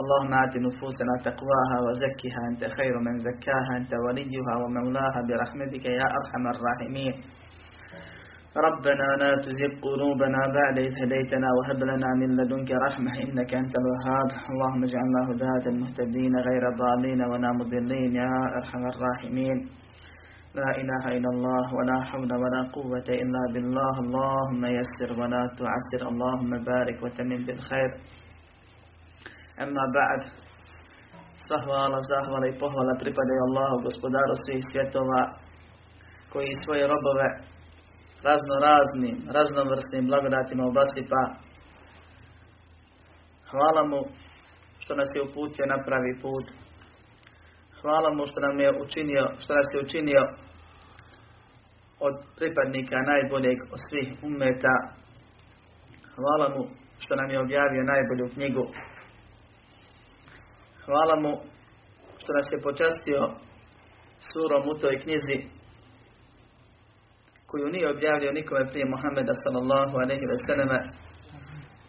اللهم آت نفوسنا تقواها وزكها أنت خير من زكاها أنت وليها ومولاها برحمتك يا أرحم الراحمين. ربنا لا تزغ قلوبنا بعد إذ هديتنا وهب لنا من لدنك رحمة إنك أنت الوهاب. اللهم اجعلنا هداة المهتدين غير ضالين ولا مضلين يا أرحم الراحمين. لا إله إلا الله ولا حول ولا قوة إلا بالله. اللهم يسر ولا تعسر. اللهم بارك وتمن بالخير. Amma ba'd. Sva hvala, zahvala i pohvala pripadaju Allahu, gospodaru svih svjetova, koji svoje robove razno raznim, raznovrsnim blagodatima obasipa. Hvala mu što nas je uputio na pravi put. Hvala mu što nam je učinio, što nas je učinio od pripadnika najboljeg od svih umeta. Hvala mu što nam je objavio najbolju knjigu Hvala mu što nas je počastio surom u toj knjizi koju nije objavio nikome prije Muhammeda sallallahu alaihi ve selleme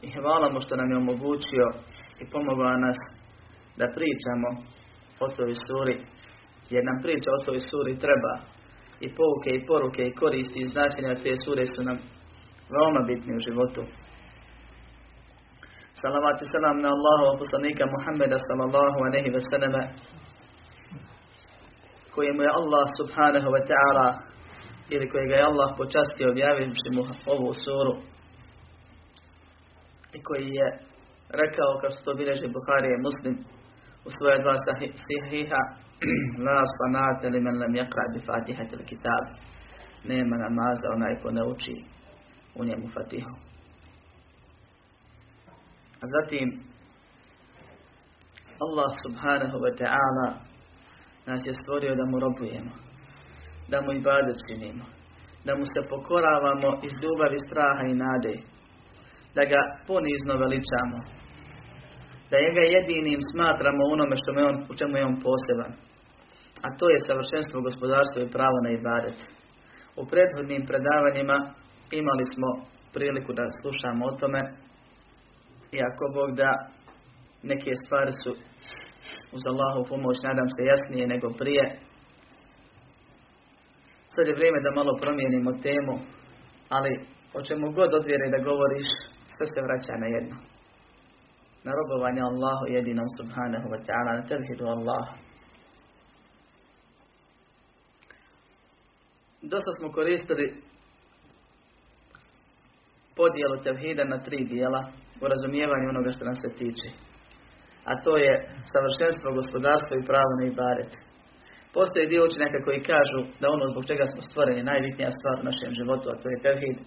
i hvala mu što nam je omogućio i pomogao nas da pričamo o toj suri jer nam priča o toj suri treba i pouke i poruke i koristi i značenja te sure su nam veoma bitni u životu. Salavat i salam na Allahu poslanika Muhammeda sallallahu alaihi ve selleme kojemu je Allah subhanahu wa ta'ala ili kojega je Allah počastio objavivši mu ovu suru i koji je rekao kao što to bilježi Buhari i Muslim u svoje dva sahiha La sanate li men lam yakra bi fatihati kitab nema namaza onaj ko ne uči u njemu fatihu a zatim Allah subhanahu wa ta'ala nas je stvorio da mu robujemo, da mu ibadet činimo, da mu se pokoravamo iz ljubavi, straha i nade, da ga ponizno veličamo, da njega jedinim smatramo onome što me on, u čemu je on poseban. A to je savršenstvo gospodarstva i pravo na ibadet. U prethodnim predavanjima imali smo priliku da slušamo o tome i ako Bog da neke stvari su uz Allahu pomoć nadam se jasnije nego prije. Sad je vrijeme da malo promijenimo temu, ali o čemu god odvjere da govoriš, sve se vraća na jedno. Na robovanje Allahu jedinom subhanahu wa ta'ala, na tevhidu Allah. Dosta smo koristili podijelu tevhida na tri dijela u razumijevanju onoga što nam se tiče. A to je savršenstvo gospodarstva i pravo na ibadet. Postoje dio učenjaka koji kažu da ono zbog čega smo stvoreni, najbitnija stvar u našem životu, a to je tevhid,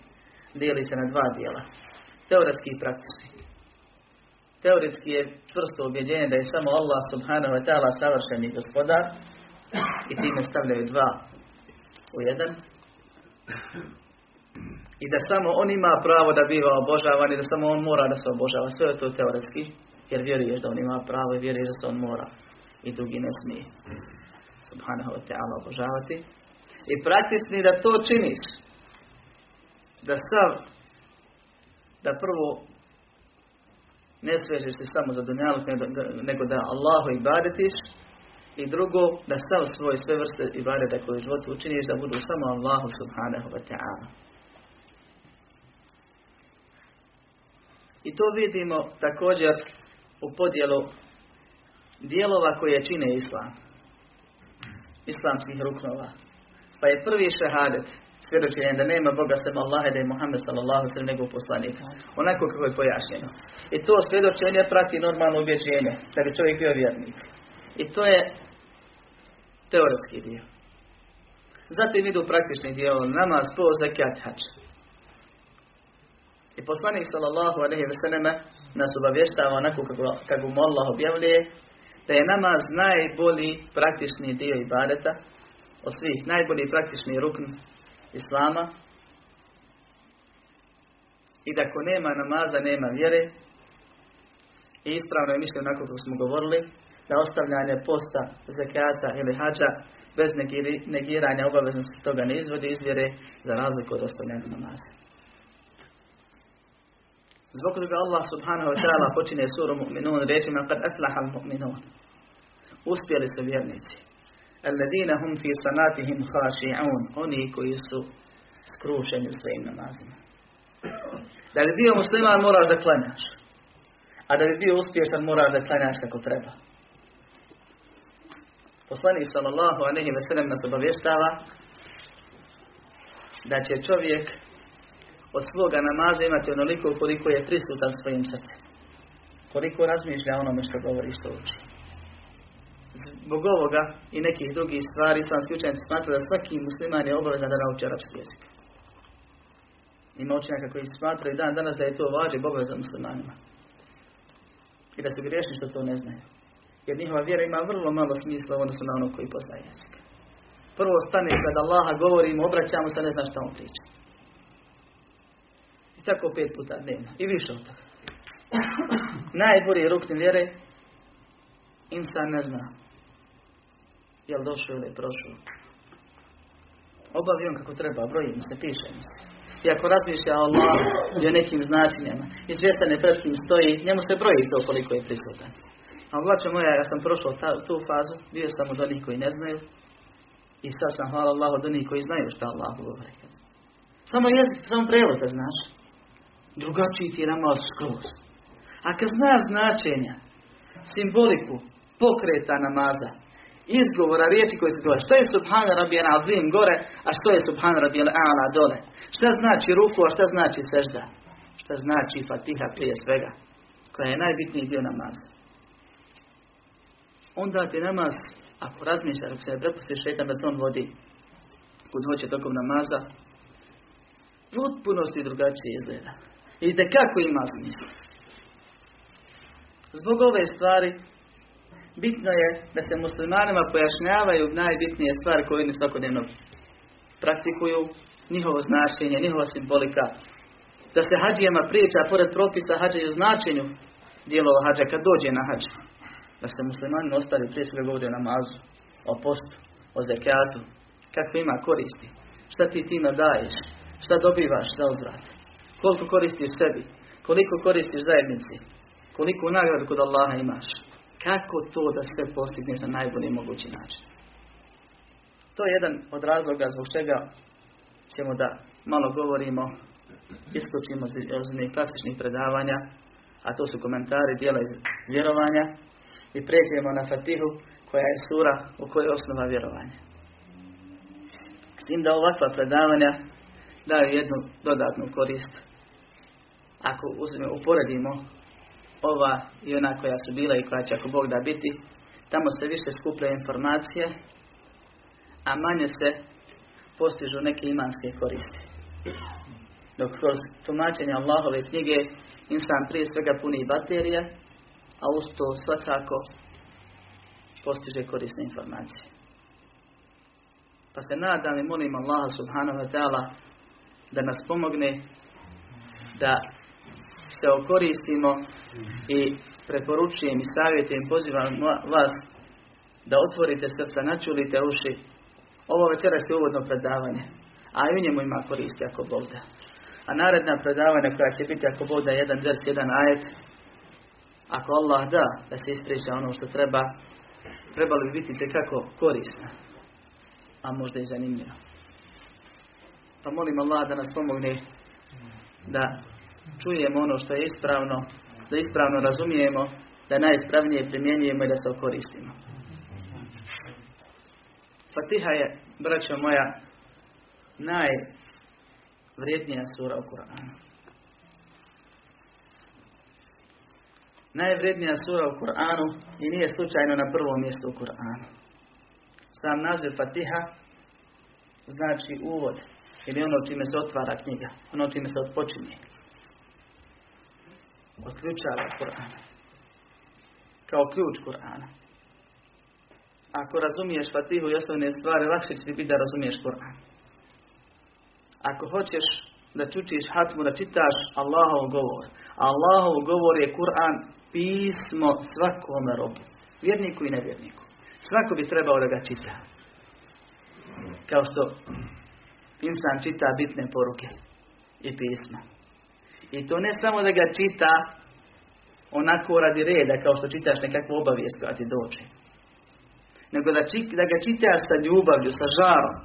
dijeli se na dva dijela. Teoretski i praktični. Teoretski je čvrsto ubjeđenje da je samo Allah subhanahu wa ta'ala savršeni gospodar i time stavljaju dva u jedan i da samo on ima pravo da biva obožavan i da samo on mora da se obožava. Sve je to teoretski, jer vjeruješ da on ima pravo i vjeruješ da se on mora i drugi ne smije. Subhanahu wa ta'ala obožavati. I praktični da to činiš. Da sav, da prvo ne svežeš se samo za dunjaluk, nego da Allahu ibadetiš i drugo, da sav svoj sve vrste ibadeta koje u životu učiniš da budu samo Allahu subhanahu wa ta'ala. I to vidimo također u podjelu dijelova koje čine islam. Islamskih ruknova. Pa je prvi šehadet, svjedočenje da nema Boga sem Allaha da je Muhammed sallallahu sallam nego poslanik. Onako kako je pojašnjeno. I to svjedočenje prati normalno ubjeđenje, da bi čovjek bio vjernik. I to je teoretski dio. Zatim idu praktični dio, namaz, po, zakat, hač. I poslanik sallallahu alaihi ve selleme nas obavještava onako kako, kako mu Allah objavljuje da je namaz najbolji praktični dio ibadeta od svih, najbolji praktični rukn Islama i da ako nema namaza, nema vjere i ispravno je mišljenje onako kako smo govorili da ostavljanje posta, zekata ili hađa bez negiranja obaveznosti toga ne izvodi izvjere za razliku od ostavljanja namaza. Zbog toga Allah subhanahu wa ta'ala počinje suru mu'minun rečima kad aflaha mu'minun. Uspjeli su vjernici. Alladina hum fi sanatihim khashi'un. Oni koji su skrušeni u svojim namazima. Da bi bio musliman moraš da klanjaš. A da bi bio uspješan moraš da klanjaš kako treba. Poslanik sallallahu alejhi ve sellem nas obavještava da će čovjek od svoga namaza imati onoliko koliko je prisutan svojim srcem. Koliko razmišlja onome što govori što uči. Zbog ovoga i nekih drugih stvari islamski učenjaci smatraju da svaki musliman je obavezan da nauči arapski jezik. Ima učenjaka koji smatraju dan danas da je to vađe obaveza muslimanima. I da su griješni što to ne znaju. Jer njihova vjera ima vrlo malo smisla u odnosu na ono koji poznaje jezik. Prvo stane kad Allaha govorimo, obraćamo se, ne zna šta on priča. I tako pet puta dnevno. I više od toga. Najbolji rukni vjere insan ne zna. Jel došao ili prošao. Obavi kako treba, broji se, piše se. I ako razmišlja o Allah i o nekim značenjama, izvjestan je pred kim stoji, njemu se broji to koliko je prisutan. A braćo moja, ja sam prošao ta, tu fazu, bio sam od onih koji ne znaju i sad sam, hvala Allah, od onih koji znaju šta Allah govori. Samo jezik, samo prevod znaš. Drugačiji ti je skroz. A kad znaš značenja, simboliku, pokreta namaza, izgovora, riječi koje se govore, što je subhana rabijana azim gore, a što je subhana rabijana a'la dole. Šta znači ruku, a šta znači sežda? Šta znači fatiha prije svega, koja je najbitniji dio namaza onda ti namaz, ako razmišljaš, ako se prepustiš šetan da on vodi kud hoće tokom namaza, potpunosti drugačije izgleda. I kako ima smisla. Zbog ove stvari, bitno je da se muslimanima pojašnjavaju najbitnije stvari koje oni svakodnevno praktikuju, njihovo značenje, njihova simbolika. Da se hađijama priča, pored propisa hađaju značenju dijelova hađa kad dođe na hađu da se muslimani ostali prije svega govori o namazu, o postu, o zekijatu, kakve ima koristi, šta ti time daješ, šta dobivaš za uzvrat, koliko koristiš sebi, koliko koristiš zajednici, koliko nagradu kod Allaha imaš, kako to da sve postigneš na najbolji mogući način. To je jedan od razloga zbog čega ćemo da malo govorimo, isključimo iz klasičnih predavanja, a to su komentari dijela iz vjerovanja, i pređemo na Fatihu koja je sura u kojoj je osnova vjerovanja. S tim da ovakva predavanja daju jednu dodatnu korist. Ako uzmemo, uporedimo ova i ona koja su bila i koja će ako Bog da biti, tamo se više skuplja informacije, a manje se postižu neke imanske koristi. Dok kroz tumačenje Allahove knjige insan prije svega puni baterije, a uz to svakako postiže korisne informacije. Pa se nadam i molim Allaha subhanahu wa ta'ala da nas pomogne da se okoristimo i preporučujem i savjetujem, pozivam vas da otvorite srca, načulite uši. Ovo večeras je uvodno predavanje, a i u njemu ima koristi ako Bog da. A naredna predavanja koja će biti ako Bog da jedan vers, jedan ajet, ako Allah da da se ispriča ono što treba, trebalo bi biti tekako korisno, a možda i zanimljivo. Pa molim Allah da nas pomogne da čujemo ono što je ispravno, da ispravno razumijemo, da najispravnije primjenjujemo i da se okoristimo. Fatiha je, braćo moja, najvrijednija sura u Kur'anu. najvrednija sura u Kur'anu i nije slučajno na prvom mjestu u Kur'anu. Sam naziv Fatiha znači uvod ili ono čime se otvara knjiga, ono čime se odpočinje. Otključava Kur'ana. Kao ključ Kur'ana. Ako razumiješ Fatihu i osnovne stvari, lakše će ti biti da razumiješ Kur'an. ako hoćeš da čučiš hatmu, da čitaš Allahov govor. Allahov govor je Kur'an pismo svakome robu. Vjerniku i nevjerniku. Svako bi trebao da ga čita. Kao što insan čita bitne poruke i pisma. I to ne samo da ga čita onako radi reda, kao što čitaš nekakvu obavijest koja ti dođe. Nego da, da ga čitaš sa ljubavlju, sa žarom.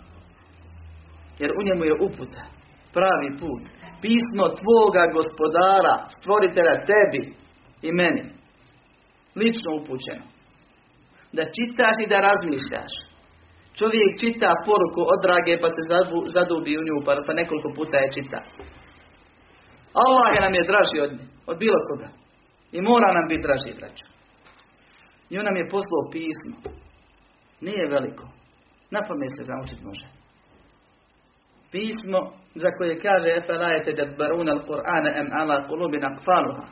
Jer u njemu je uputa, pravi put. Pismo tvoga gospodara, stvoritelja tebi i meni. Lično upućeno. Da čitaš i da razmišljaš. Čovjek čita poruku od drage pa se zadubi u nju pa, pa nekoliko puta je čita. Allah je nam je draži od, od bilo koga. I mora nam biti draži, braćo. I on nam je poslao pismo. Nije veliko. Na pamet se naučiti može. Pismo za koje kaže Efalajete da baruna al-Qur'ana em ala kulubin akfaluha.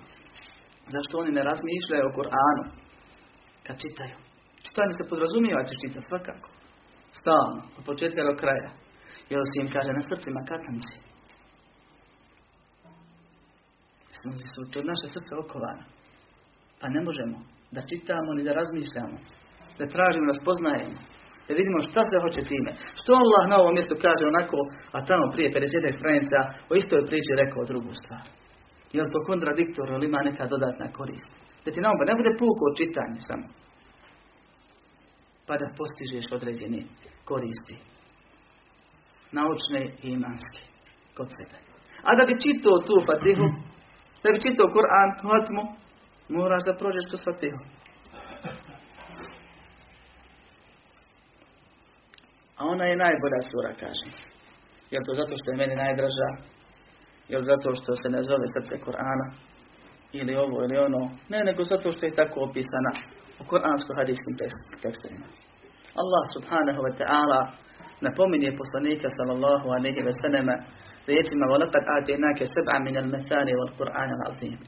Zašto oni ne razmišljaju o Kur'anu? Kad čitaju. Čitanje se podrazumijeva će čitati svakako. Stalno, od početka do kraja. Jer se im kaže na srcima katanci. Su to naše srce okovana. Pa ne možemo da čitamo ni da razmišljamo. Da tražimo, da spoznajemo. Da vidimo šta se hoće time. Što Allah na ovom mjestu kaže onako, a tamo prije 50 stranica o istoj priči rekao drugu stvar. Je li to kontradiktor ili ima neka dodatna korist? Da ti naoba ne bude puko čitanje samo. Pa da postižeš određene koristi. Naučne i imanske. Kod sebe. A da bi čitao tu fatihu, da bi čitao Kur'an, hatmu, moraš da prođeš kroz fatihu. A ona je najbolja sura, kaže. Je to zato što je meni najdraža? Je zato što se ne zove srce Korana? Ili ovo ili ono? Ne, nego zato što je tako opisana u koransko-hadijskim tekstovima. Allah subhanahu wa ta'ala napominje poslanika sallallahu alaihi wa sallam riječima وَلَقَدْ آتِينَاكَ سَبْعًا مِنَ الْمَثَانِ وَالْقُرْآنَ الْعَظِيمِ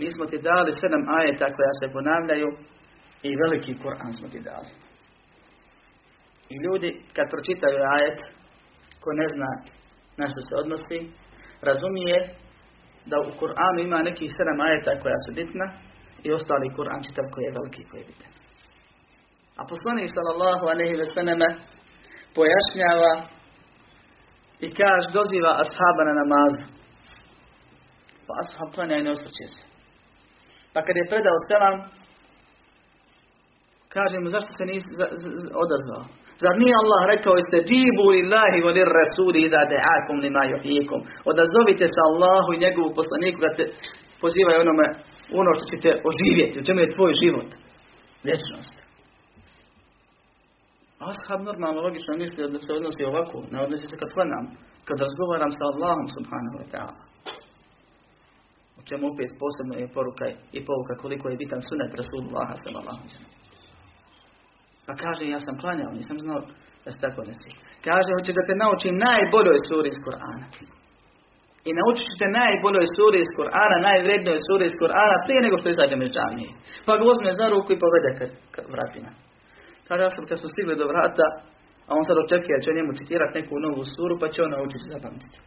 Mi smo ti dali sedam ajeta koja se ponavljaju i veliki Kur'an smo ti dali. I ljudi kad pročitaju ajet, ko ne zna na što se odnosi, razumije da u Kur'anu ima nekih sedam ajeta koja su bitna i ostali Kur'an čitav koji je veliki, koji je bitan. A poslanik sallallahu alaihi ve selleme pojašnjava i kaže, doziva ashaba na namazu. Pa ashab klanja i ne osvrće se. Pa kad je predao selam, kaže mu zašto se nisi odazvao? Zar nije Allah rekao jeste džibu lillahi wa rasuli da de'akum lima yuhikum. Odazovite se Allahu i njegovu poslaniku da te pozivaju onome ono što ćete oživjeti, u čemu je tvoj život. Vječnost. Ashab normalno logično misli da se odnosi ovako, ne odnosi se kad klanam, kad razgovaram sa Allahom subhanahu wa ta'ala. U čemu opet posebno je poruka i poruka koliko je bitan sunet Rasulullah sallallahu alaihi pa kaže, ja sam klanjao, nisam znao da se tako nesi. Kaže, hoće da te naučim najboljoj suri iz Korana. I naučit ćete najboljoj suri iz Korana, najvrednoj suri iz Korana, prije nego što izađem iz džamije. Pa ga uzme za ruku i povede k, k vratima. Kaže, ja sam kad smo stigli do vrata, a on sad očekuje, će njemu citirati neku novu suru, pa će on naučiti zapamtiti.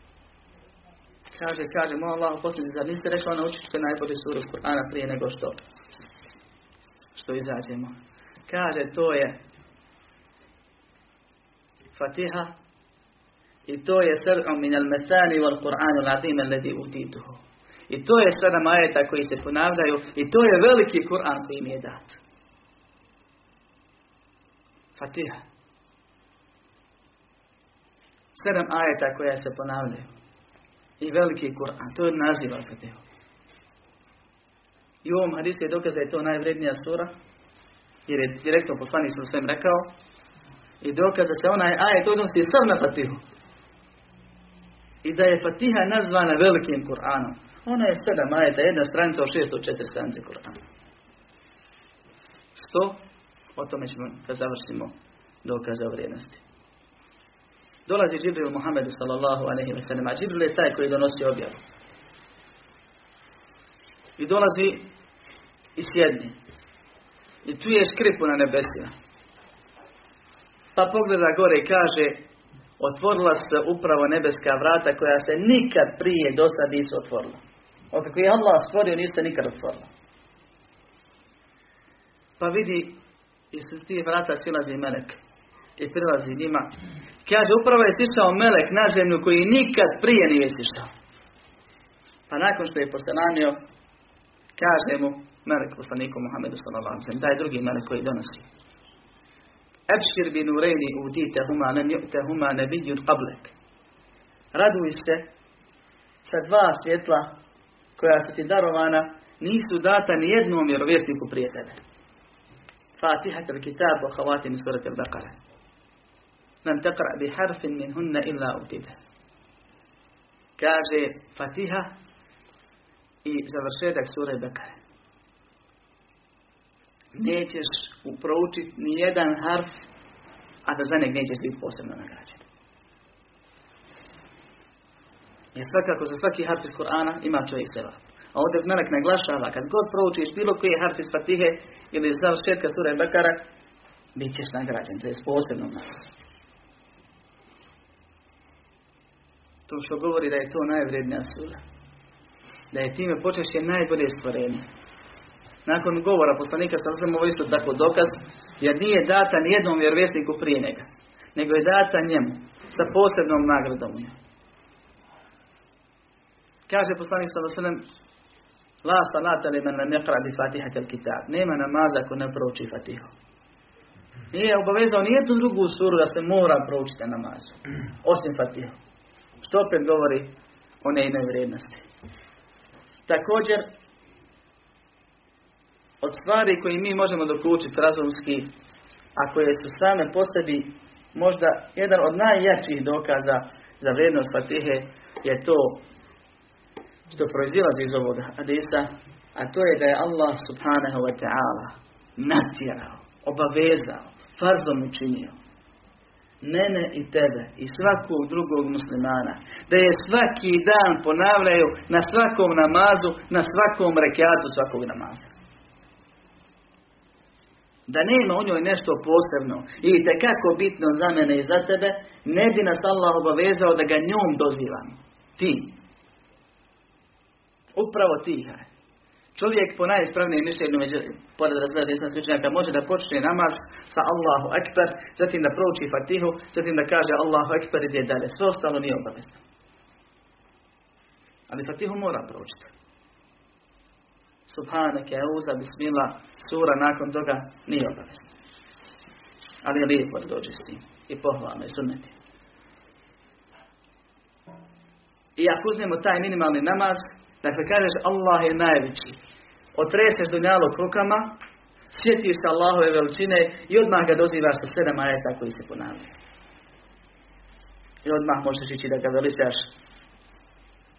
Kaže, kaže, mo Allah, posljednji, zar niste rekao naučit ćete najbolju suru iz Korana prije nego što, što izađemo. Kaže, to je Fatiha i to je sr'u min al-mesani wal Qur'anu al-azim alladhi utituhu. I to je sedam ajeta koji se ponavljaju i to je veliki Kur'an koji mi je dat. Fatiha. Sedam ajeta koja se ponavljaju. I veliki Kur'an. To je naziva Fatiha. I u ovom hadisu je dokaz da je to najvrednija sura jer je direktno poslanik sam svem rekao i dokaz da se onaj ajet odnosi sav na Fatihu. I da je Fatiha nazvana velikim Kur'anom. Ona je sedam ajeta, jedna stranica od 604 stranice Kur'ana. Što? O tome ćemo kad završimo dokaze o vrijednosti. Dolazi Džibril Muhammedu sallallahu alaihi wa sallam, a Džibril je taj koji donosi objavu. I dolazi i sjedni i čuje škripu na nebesima. Pa pogleda gore i kaže, otvorila se upravo nebeska vrata koja se nikad prije do sad nisu otvorila. Otkako je Allah stvorio, nisu se nikad otvorila. Pa vidi, i s tih vrata silazi melek i prilazi njima. Kaže, upravo je sišao melek na zemlju koji nikad prije nije sišao. Pa nakon što je poselanio, kaže mu melek poslaniku Muhammedu sallallahu taj drugi melek koji donosi. Ebšir bi nurejni udite huma ne ju'te huma nebidjun. Raduj se sa dva svjetla koja su ti darovana, nisu data ni jednom vjerovjesniku prije tebe. Fatihat al-kitab wa khawatim surat al-Baqara. Lam taqra bi harfin min hunna illa utite. Kaže Fatiha i završetak sura Bekare. Nećeš proučiti ni jedan harf, a da za nek nećeš biti posebno nagrađen. Jer svakako za svaki harf iz Kur'ana ima čovjek seba. Ovdje Melek naglašava, kad god proučiš bilo koji harf iz Fatihe ili iz završetka sura Bekara, bit ćeš nagrađen, to je posebno. To što govori da je to najvrednija sura da je time počešće najbolje stvorenje. Nakon govora poslanika sam sam ovo isto tako dokaz, jer nije data ni jednom vjerovjesniku prije njega, nego je data njemu, sa posebnom nagradom Kaže poslanik sallallahu La salata liman lam yaqra bi Fatihatil kitab. Nema namaza ako ne prouči Fatihu. Nije obavezao nijednu drugu suru da se mora proučiti namazu, osim Fatihu. Što opet govori o njenoj vrijednosti. Također, od stvari koje mi možemo dokučiti razumski, a koje su same po sebi možda jedan od najjačih dokaza za vrijednost Fatihe je to što proizilazi iz ovoga hadisa, a to je da je Allah subhanahu wa ta'ala natjerao, obavezao, farzom učinio mene i tebe i svakog drugog muslimana. Da je svaki dan ponavljaju na svakom namazu, na svakom rekiatu svakog namaza. Da nema u njoj nešto posebno i tekako bitno za mene i za tebe, ne bi nas Allah obavezao da ga njom dozivamo. Ti. Upravo ti, Čovjek po najispravnijem mišljenju, pored razlaže islam slučajnjaka, može da počne namaz sa Allahu Ekber, zatim da prouči Fatihu, zatim da kaže Allahu Ekber i dalje. Sve ostalo nije obavezno. Ali Fatihu mora proučiti. Subhaneke, Euza, Bismillah, sura nakon toga nije obavezno. Ali je lijepo da dođe s tim. I pohvalno i sunneti. I ako uzmemo taj minimalni namaz, Dakle, kažeš Allah je najveći. Otreseš dunjalog rukama, sjetiš se Allahove veličine i odmah ga dozivaš sa sedam ajeta koji se ponavljaju. I odmah možeš ići da ga veličaš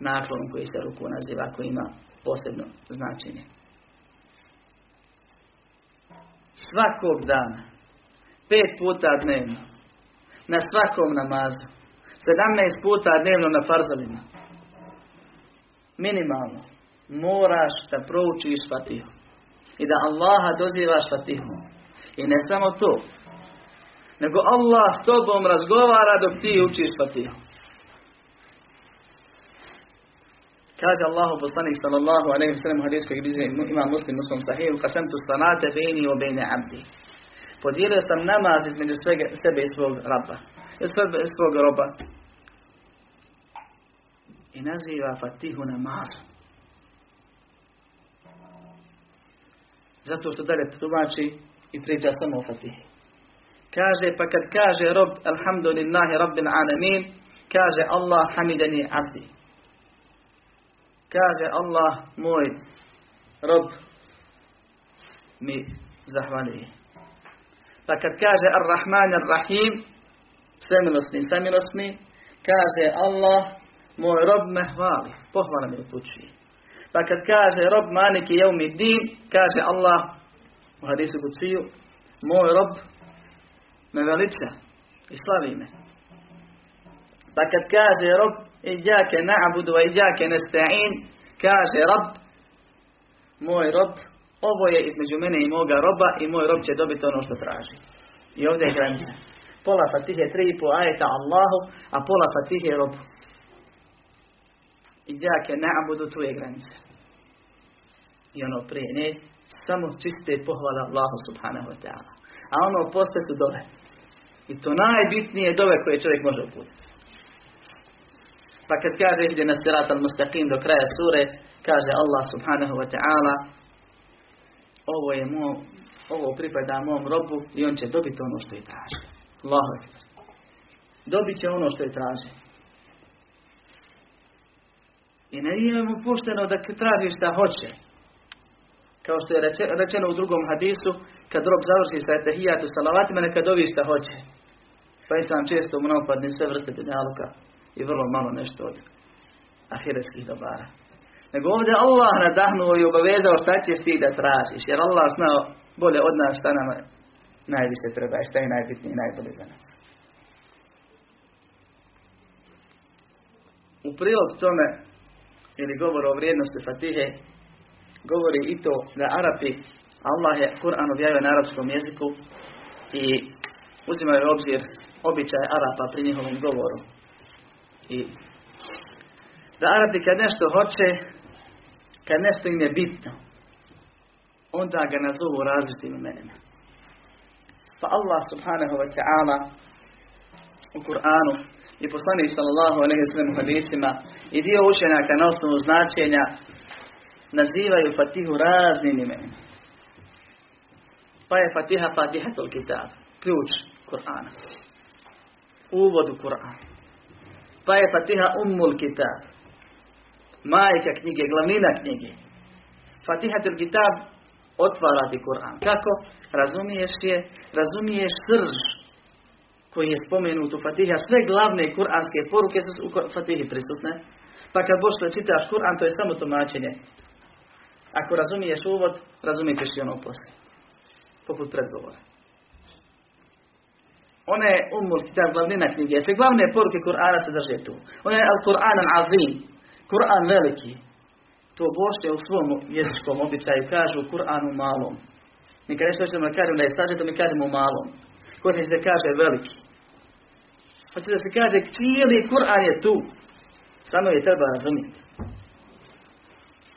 naklonom koji se ruku naziva, koji ima posebno značenje. Svakog dana, pet puta dnevno, na svakom namazu, sedamnaest puta dnevno na farzovima, minimalno moraš da proučiš Fatihu. I da Allaha dozivaš Fatihu. I ne samo to, nego Allah s tobom razgovara dok ti učiš Fatihu. Kaže Allahu poslanik sallallahu alejhi ve sellem hadis koji bliže ima muslim u svom sahihu qasamtu salate baini wa baina abdi. Podijelio sam namaz između sebe i svog raba. I svog roba i naziva Fatihu namazom. Zato što dalje tumači i priča samo o Fatihi. Kaže, pa kad kaže rob, alhamdulillahi rabbil alamin, kaže Allah hamidani abdi. Kaže Allah moj rob mi zahvaluje. Pa kad kaže ar-Rahman ar-Rahim, samilosni, samilosni, kaže Allah moj rob me hvali, pohvala mi upućuje. Pa kad kaže rob maniki mi din, kaže Allah u hadisu kuciju, moj rob me veliča i slavi me. Pa kad kaže rob iđake na'budu a iđake nesta'in, kaže rob, moj rob, ovo je između mene i moga roba i moj rob će dobiti ono što traži. I ovdje je granica. pola fatihe, tri i po ajeta Allahu, a pola fatihe robu. I je na'budu tu je granica. I ono prije ne, samo čiste pohvala Allahu subhanahu wa ta'ala. A ono poslije su dole. I to najbitnije dove koje čovjek može uputiti. Pa kad kaže ide na sirat al-mustaqim do kraja sure, kaže Allah subhanahu wa ta'ala ovo je mom, ovo pripada mom robu i on će dobiti ono što je traži. Allahu Dobit će ono što je traži. I ne je mu pušteno da traži šta hoće. Kao što je rečeno u drugom hadisu, kad rob završi sa etahijatu salavatima, neka dovi šta hoće. Pa i sam često mu napadne sve vrste dunjaluka i vrlo malo nešto od ahiretskih dobara. Nego ovdje Allah nadahnuo i obavezao šta ćeš ti da tražiš. Jer Allah znao bolje od nas šta nam najviše treba i šta je najbitnije i najbolje za nas. U prilog tome ili govor o vrijednosti Fatihe govori i to da Arapi Allah je Kur'an objavio na arapskom jeziku i uzimaju obzir običaj Arapa pri njihovom govoru. I da Arapi kad nešto hoće, kad nešto im je bitno, onda ga nazovu različitim imenima. Pa Allah subhanahu wa ta'ala u Kur'anu i poslanik sallallahu alejhi ve sellem hadisima i dio učenjaka na osnovu značenja nazivaju Fatihu raznim imenima. Pa je Fatiha Fatihatul Kitab, ključ Kur'ana. Uvod u Kur'an. Pa je Fatiha Ummul Kitab, majka knjige, glavnina knjige. Fatihatul Kitab otvara ti Kur'an. Kako? Razumiješ je, razumiješ srž koji je spomenut u Fatiha, sve glavne kuranske poruke su u Fatihi prisutne. Pa kad boš čitaš Kur'an, to je samo tumačenje. Ako razumiješ uvod, razumiješ i ono poslije. Poput predgovora. Ona je umul kitab glavnina knjige. Sve glavne poruke Kur'ana se drže tu. Ona je al-Kur'an al-Azim. Kur'an veliki. To bošnje u svom jezičkom običaju kažu Kur'anu malom. Mi kad nešto ćemo da kažemo da je sažeto, mi kažemo malom. Kod se kaže veliki. Hoće da se kaže cijeli Kur'an je tu. Samo je treba razumjeti.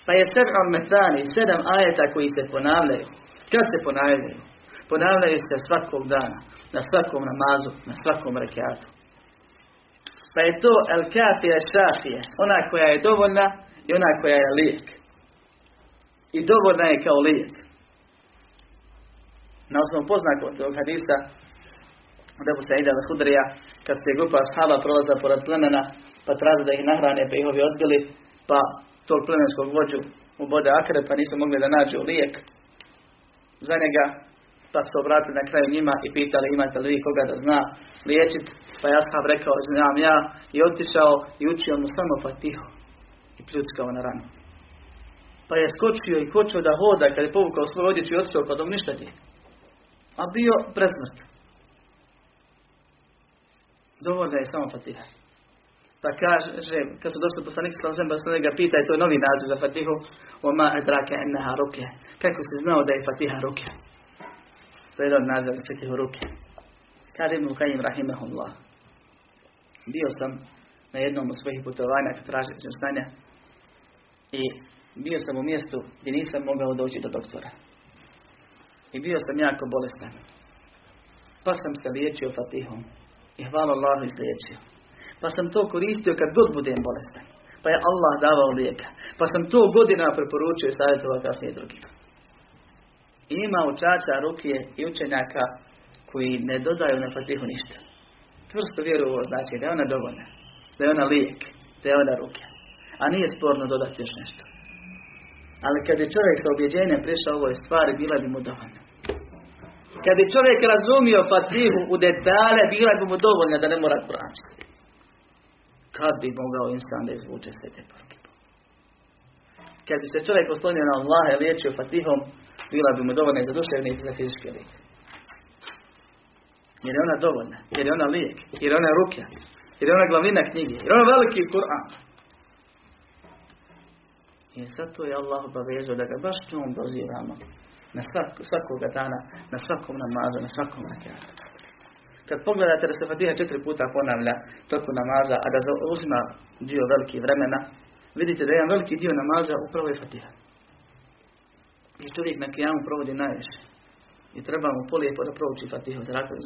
Pa je sedam metani, sedam ajeta koji se ponavljaju. Kad se ponavljaju? Ponavljaju se svakog dana, na svakom namazu, na svakom rekiatu. Pa je to el kafija šafije, ona koja je dovoljna i ona koja je lijek. I dovoljna je kao lijek. Na osnovu poznakog hadisa od Ebu Saida al-Hudrija, kad se grupa ashaba prolaza pored plemena, pa traže da ih nahrane, pa ih ovi odbili, pa tog plemenskog vođu u bode akre, pa nisu mogli da nađu lijek za njega, pa su obratili na kraju njima i pitali imate li vi koga da zna liječit, pa je ashab rekao, znam ja, i otišao i učio mu samo fatihu i pljuckao na ranu. Pa je skočio i hoćeo da hoda, kad je povukao svoj odjeću i otišao, pa dom ništa nije. A bio presmrt. Dovoljno je samo Fatiha. Pa kaže, kad su došli poslanik sa zemlja, pa ga pita, i to je novi naziv za Fatihu, oma edrake enneha ruke. Kako si znao da je Fatiha ruke? To je jedan naziv za Fatihu ruke. Kaže Ibn Kajim Rahimahullah. Bio sam na jednom od svojih putovanja kad tražim stanja i bio sam u mjestu gdje nisam mogao doći do doktora. I bio sam jako bolestan. Pa sam se liječio Fatihom i hvala Allahu izliječio. Pa sam to koristio kad god budem bolestan. Pa je Allah davao lijeka. Pa sam to godina preporučio i savjetovao kasnije drugima. I ima učača rukije i učenjaka koji ne dodaju na fatihu ništa. Tvrsto vjeruju ovo znači da je ona dovoljna. Da je ona lijek. Da je ona rukija. A nije sporno dodati još nešto. Ali kad je čovjek sa objeđenjem prišao ovoj stvari, bila bi mu dovoljna. Kad bi čovjek razumio Fatihu u detalje, bila bi mu dovoljna da ne mora Kur'an Kad bi mogao insan da izvuče sve te poruke? Kad bi se čovjek oslonio na Allah i liječio Fatihom, bila bi mu dovoljna i za duševni i za fizički lijek. Jer je ona dovoljna, jer je ona lijek, jer je ona rukja, jer je ona glavnina knjige, jer je ona veliki Kur'an. I zato je Allah obavezao da ga baš njom doziramo na svak, svakoga dana, na svakom namazu, na svakom rakijatu. Kad pogledate da se Fatiha četiri puta ponavlja toku namaza, a da uzima dio veliki vremena, vidite da je jedan veliki dio namaza upravo je Fatiha. I čovjek na kijamu provodi najviše. I treba mu polijepo da prouči Fatihu,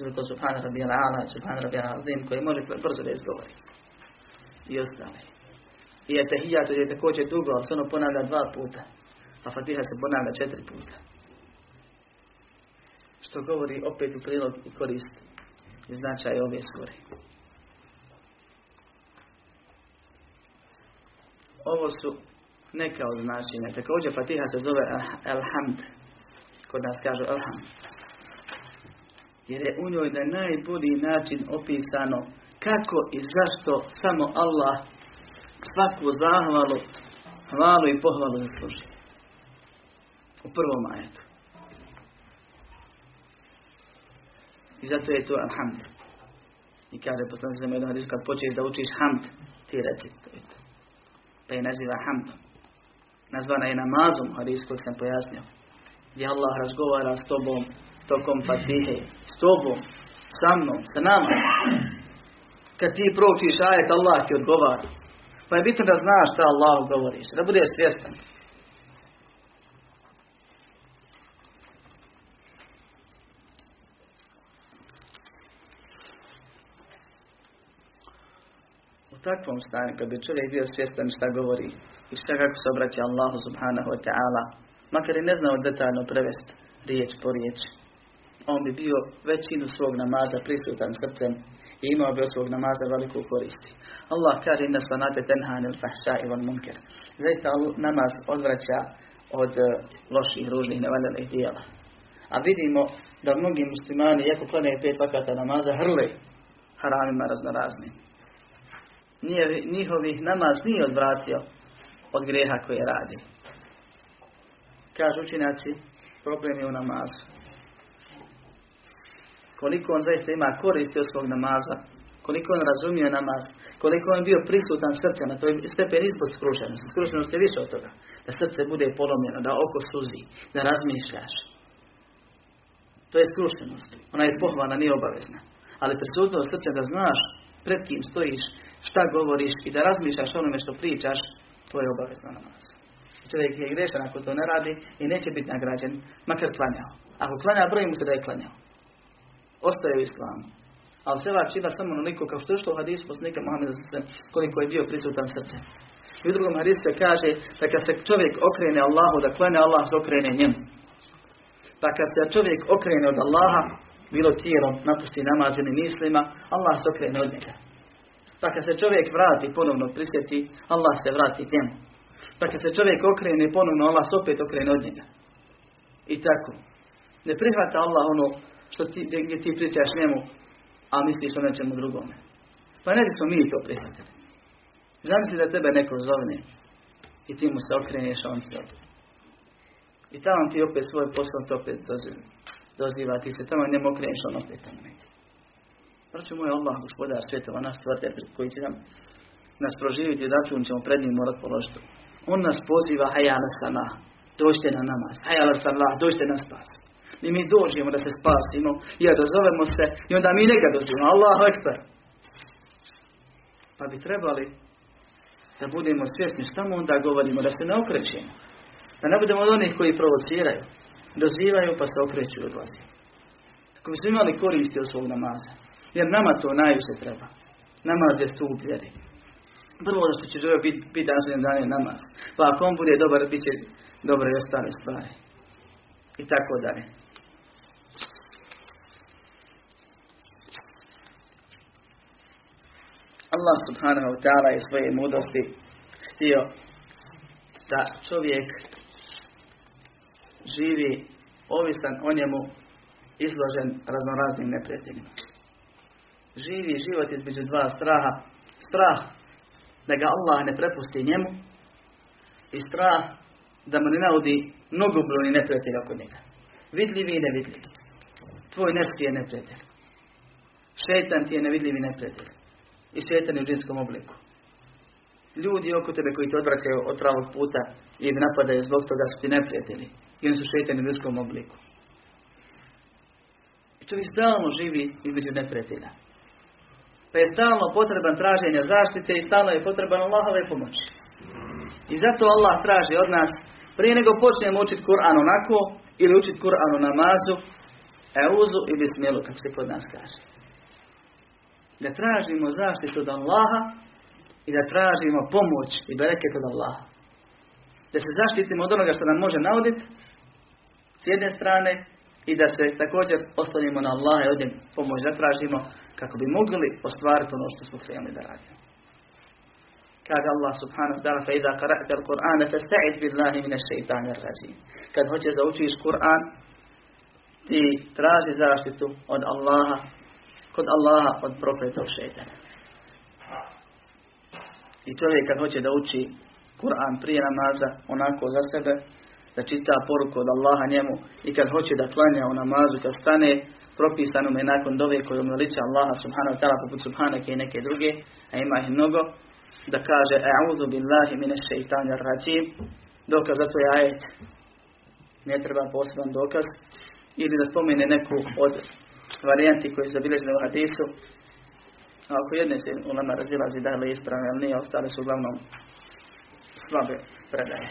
zato Subhana Rabijal Ala, Subhana Azim, koji može brzo da izgovori. I ostale. I etehijatu je također dugo, ali se ono ponavlja dva puta. A Fatiha se ponavlja četiri puta. Što govori opet u prilog i korist i značaj ove sure. Ovo su neka od značenja. Također Fatiha se zove Alhamd. Kod nas kažu Alhamd. Jer je u njoj na najbolji način opisano kako i zašto samo Allah svaku zahvalu, hvalu i pohvalu zasluži. U prvom ajetu. I zato je to alhamd. I kaže poslan se jednom hadisu kad počeš da učiš hamd, ti reci to je to. Pa je naziva hamd. Nazvana je namazom hadis kojeg sam pojasnio. Gdje Allah razgovara s tobom tokom fatihe. S tobom, sa mnom, sa nama. Kad ti proučiš ajet, Allah ti odgovara. Pa je bitno da znaš šta Allah govoriš, da budeš svjestan. Takvom stanju, kad bi čovjek bio svjestan šta govori i šta kako se obraća Allahu subhanahu wa ta'ala, makar i ne znao detaljno prevesti riječ po riječ, on bi bio većinu svog namaza prisutan srcem i imao bi od svog namaza veliku koristi. Allah kaže inna sanate tenhanil fahša i van munker. Zaista namaz odvraća od uh, loših, ružnih, nevaljanih dijela. A vidimo da mnogi muslimani, iako klanjaju pet vakata namaza, hrle haramima raznoraznim. Nije, njihovih namaz nije odvratio od grijeha koje radi. Kažu učinjaci, problem je u namazu koliko on zaista ima koristi od svog namaza, koliko on razumije namaz, koliko on bio prisutan srcem, to je stepen ispod skrušenosti. Skrušenost je više od toga. Da srce bude polomljeno, da oko suzi, da razmišljaš. To je skrušenost. Ona je pohvalna, nije obavezna. Ali prisutnost srca da znaš pred kim stojiš, šta govoriš i da razmišljaš onome što pričaš, to je obavezno namaz. Čovjek je grešan ako to ne radi i neće biti nagrađen, makar klanjao. Ako klanja, broji mu se da je klanjao ostaje u islamu. Ali se čina samo onoliko kao što je što u hadisu poslanika Muhammeda koliko je bio prisutan srce. I u drugom hadisu se kaže da kad se čovjek okrene Allahu da klene, Allah se okrene njemu. Pa kad se čovjek okrene od Allaha, bilo tijelom, napusti namaz ili mislima, Allah se okrene od njega. Pa kad se čovjek vrati ponovno prisjeti, Allah se vrati njemu. Pa kad se čovjek okrene ponovno, Allah se opet okrene od njega. I tako. Ne prihvata Allah ono što ti, gdje ti pričaš njemu, a misliš o nečemu drugome. Pa ne bismo mi to prihvatili. Zamisli da tebe neko zovne i ti mu se okreneš, on se I tamo ti opet svoj posao opet doziva, ti se tamo njemu okreneš, on opet tamo. Proći moj Allah, gospodar svjetova, naš stvrte koji će nam nas proživiti račun ćemo pred njim morat položiti. On nas poziva, haja na sana, dođite na namaz, haja na salah, dođite na spas. I mi dođemo da se spasimo i da dozovemo se i onda mi njega dozivamo. Allahu ekber. Pa bi trebali da budemo svjesni šta mu onda govorimo, da se ne okrećemo. Da ne budemo od onih koji provociraju. Dozivaju pa se okreću i odlazi. Ako bi imali koristi od svog namaza. Jer nama to najviše treba. Namaz je stup vjeri. Prvo što će čovjek biti bit danas dan je namaz. Pa ako on bude dobar, bit će dobre i ostale stvari. I tako dalje. Allah subhanahu wa ta'ala je svoje mudrosti htio da čovjek živi ovisan o njemu izložen raznoraznim neprijateljima. Živi život između dva straha. Strah da ga Allah ne prepusti njemu i strah da mu ne naudi mnogobrojni neprijatelj oko njega. Vidljivi i nevidljivi. Tvoj nefs je neprijatelj. Šeitan ti je nevidljivi neprijatelj i šetani u džinskom obliku. Ljudi oko tebe koji te odvraćaju od pravog puta i napadaju zbog toga su ti neprijatelji. I oni su šetani u ljudskom obliku. čovjek stalno živi između neprijatelja. Pa je stalno potreban traženja zaštite i stalno je potreban Allahove pomoći. I zato Allah traži od nas, prije nego počnemo učiti Kur'an onako, ili učiti Kur'an u namazu, euzu i bismilu, kako se kod nas kaže. Da tražimo zaštitu od Allaha i da tražimo pomoć i bereket od Allaha. Da se zaštitimo od onoga što nam može nauditi, s jedne strane, i da se također oslonimo na Allaha i odim pomoć da tražimo kako bi mogli ostvariti ono što smo krenuli da radimo. Kaže Allah subhanahu wa ta'ala fa idha qara'ta al-Qur'ana fasta'id billahi min ash-shaytanir rajim. Kad hoćeš da učiš Kur'an ti traži zaštitu od Allaha kod Allaha od prokletog šejtana. I čovjek kad hoće da uči Kur'an prije namaza onako za sebe da čita poruku od Allaha njemu i kad hoće da klanja u namazu, kad stane, propisano mu je nakon dove koju veliča Allaha subhanahu wa ta'ala poput subhanake i neke druge, a ima ih mnogo, da kaže A'udhu billahi mine šeitanja rajim, dokaz za to je ajet. Ne treba poseban dokaz. Ili da spomene neku od varijanti koji su zabilježeni u hadisu. Ako jedne se u nama razilazi da li ispravne, ali nije, ostale su uglavnom slabe predaje.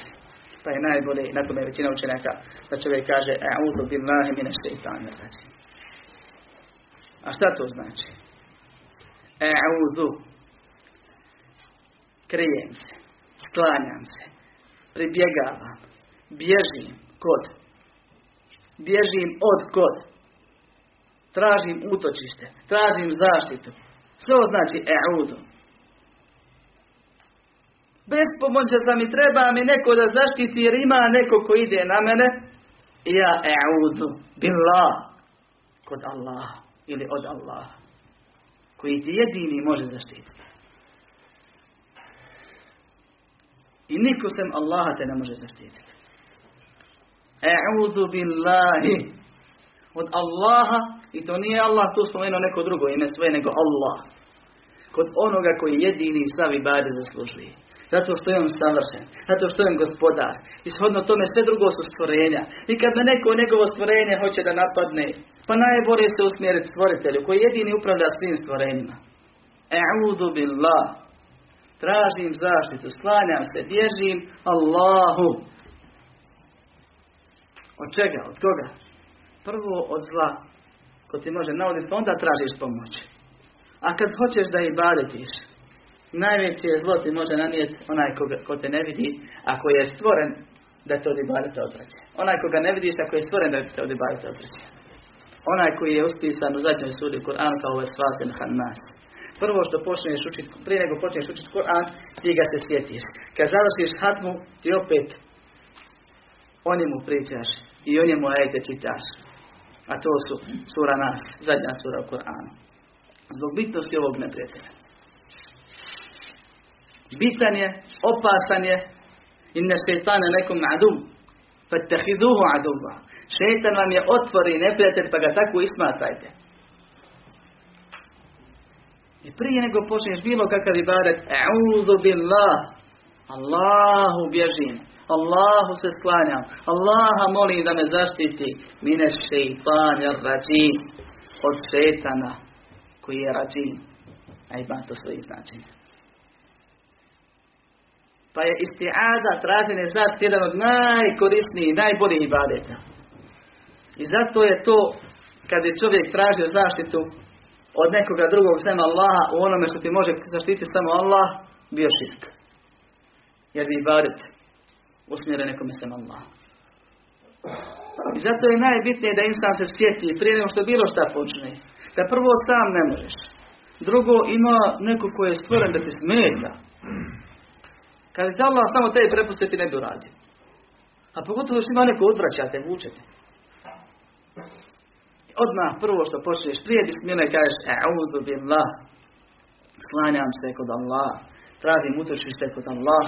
Pa je najbolje, na tome je većina učenjaka, da čovjek kaže A'udhu billahi mine šeitanja rajim. A šta to znači? A'udhu krijem se, sklanjam se, pribjegavam, bježim kod, bježim od kod, tražim utočište, tražim zaštitu. Ovo znači e'udu. Bez da mi treba mi neko da zaštiti jer ima neko ko ide na mene. Ja e'udu billah kod Allah ili od Allah koji ti jedini može zaštititi. I niko sem Allaha te ne može zaštititi. E'udhu billahi. Od Allaha, i to nije Allah tu spomenuo neko drugo ime sve, nego Allah. Kod onoga koji jedini i bade zaslužuje. Zato što je on savršen. Zato što je on gospodar. I shodno tome sve drugo su stvorenja. I kad me neko njegovo stvorenje hoće da napadne, pa najbolje se usmjeriti stvoritelju koji jedini upravlja svim stvorenjima. E'udhu billah. Tražim zaštitu, sklanjam se, bježim Allahu. Od čega? Od koga? Prvo od zla. Ko ti može navoditi, pa onda tražiš pomoć. A kad hoćeš da i badetiš, najveće zlo ti može nanijeti onaj koga, ko te ne vidi, ako je stvoren da te od ibadeta. Onaj koga ne vidiš, ako je stvoren da te od ibadeta. Onaj koji je uspisan u zadnjoj sudi Kur'an kao ovaj svasen nas. Prvo što počneš učiti, prije nego počneš učiti Kur'an, ti ga se sjetiš. Kad završiš hatmu, ti opet o njemu pričaš i o njemu ajte čitaš. A to su sura nas, zadnja sura u Kur'anu. Zbog bitnosti ovog neprijatelja. Bitan je, opasan je, inne šeitane nekom adum, fattahiduhu aduva. Šeitan vam je otvori neprijatelj, pa ga tako ismatrajte. I prije nego počneš bilo kakav ibadet, e'udhu billah, Allahu bježim, Allahu se sklanjam, Allaha molim da me zaštiti, mine šeitanja rađim, od šetana koji je rađim, a ima to svoje značenje. Pa je istiada, traženje zaštiti, jedan od najkorisnijih, najboljih ibadeta. I zato je to, kad je čovjek tražio zaštitu od nekoga drugog sem Allaha u onome što ti može zaštiti samo Allah, bio širk. Jer bi ibadet usmjeren nekome sem Allah. I zato je najbitnije da insan se sjeti prije nego što bilo šta počne. Da prvo sam ne možeš. Drugo ima neko koji je stvoren da ti smeta. Kad ti Allah samo tebi prepustiti ne bi uradio. A pogotovo što ima neko odvraćate, vučete odmah prvo što počneš prije bismile kažeš A'udhu billah. Slanjam se kod Allah. Tražim utočište kod Allah.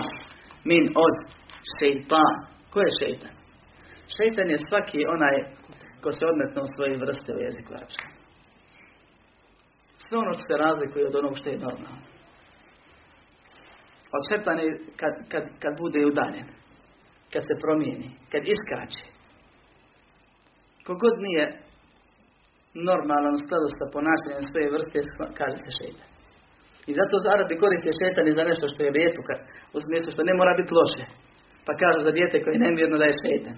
Min od šeitan. Ko je šeitan? Šeitan je svaki onaj ko se odmetne u svoje vrste u jeziku arapskom. Sve ono što se razlikuje od onog što je normalno. Od šeitan je kad, kad, kad bude udaljen. Kad se promijeni. Kad iskače. Kogod nije normalan u skladu sa ponašanjem svoje vrste, kaže se šeitan. I zato Arabi koriste šetan za nešto što je lijepo, u smislu što ne mora biti loše. Pa kažu za dijete koje je nemirno da je šetan.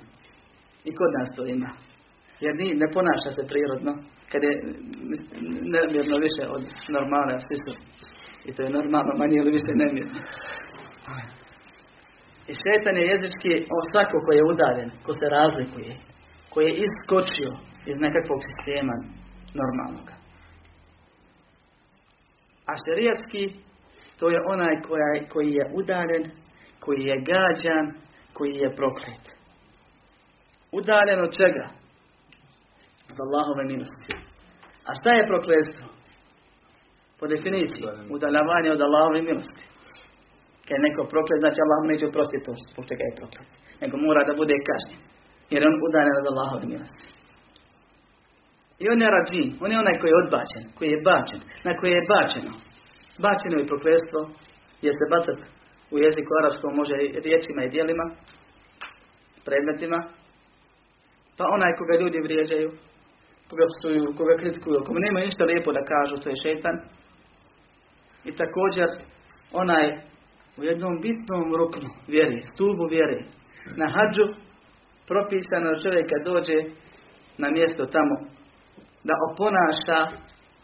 I kod nas to ima. Jer ni, ne ponaša se prirodno, kad je nemirno više od normalne, svi su. I to je normalno, manje ili više nemirno. I šetan je jezički on svako koji je udaljen, ko se razlikuje, koji je iskočio iz nekakvog sistema normalnog. A šerijatski, to je onaj koji je udaljen, koji je gađan, koji je proklet. Udaljen od čega? Od Allahove milosti. A šta je prokletstvo? Po definiciji, udaljavanje od Allahove milosti. Kad je neko proklet, znači Allah neće oprostiti to zbog čega je proklet. Nego mora da bude kažnjen. Jer on udaljen od Allahove milosti. I on je rađin, on je onaj koji je odbačen, koji je bačen, na koji je bačeno. Bačeno je prokletstvo, je se bacat u jeziku arapskom može riječima i dijelima, predmetima, pa onaj koga ljudi vrijeđaju, koga psuju, koga kritikuju, koga nema ništa lijepo da kažu, to je šetan. I također onaj u jednom bitnom ruknu vjeri, stubu vjeri, na hađu propisano čovjek kad dođe na mjesto tamo da oponaša,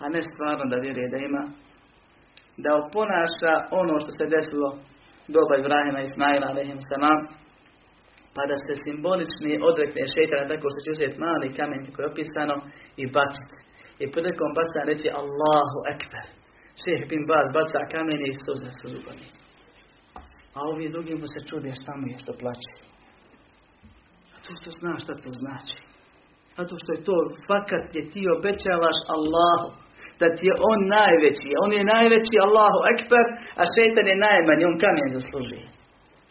a ne stvarno da vjeruje da ima, da oponaša ono što se desilo doba Ibrahima i Ismaila salam, pa da se simbolični odrekne šeitana tako što će uzeti mali kamen koji je opisano i baciti. I prilikom baca reći Allahu Ekber. Šeh bin Baz baca kamen i suze su zubani. A ovi drugi mu se čude šta mu je što plaće. A to što zna šta to znači. Zato što je to fakat je ti obećavaš Allahu da ti je on najveći. On je najveći Allahu Ekber, a šeitan je najmanji, on kamen zasluži.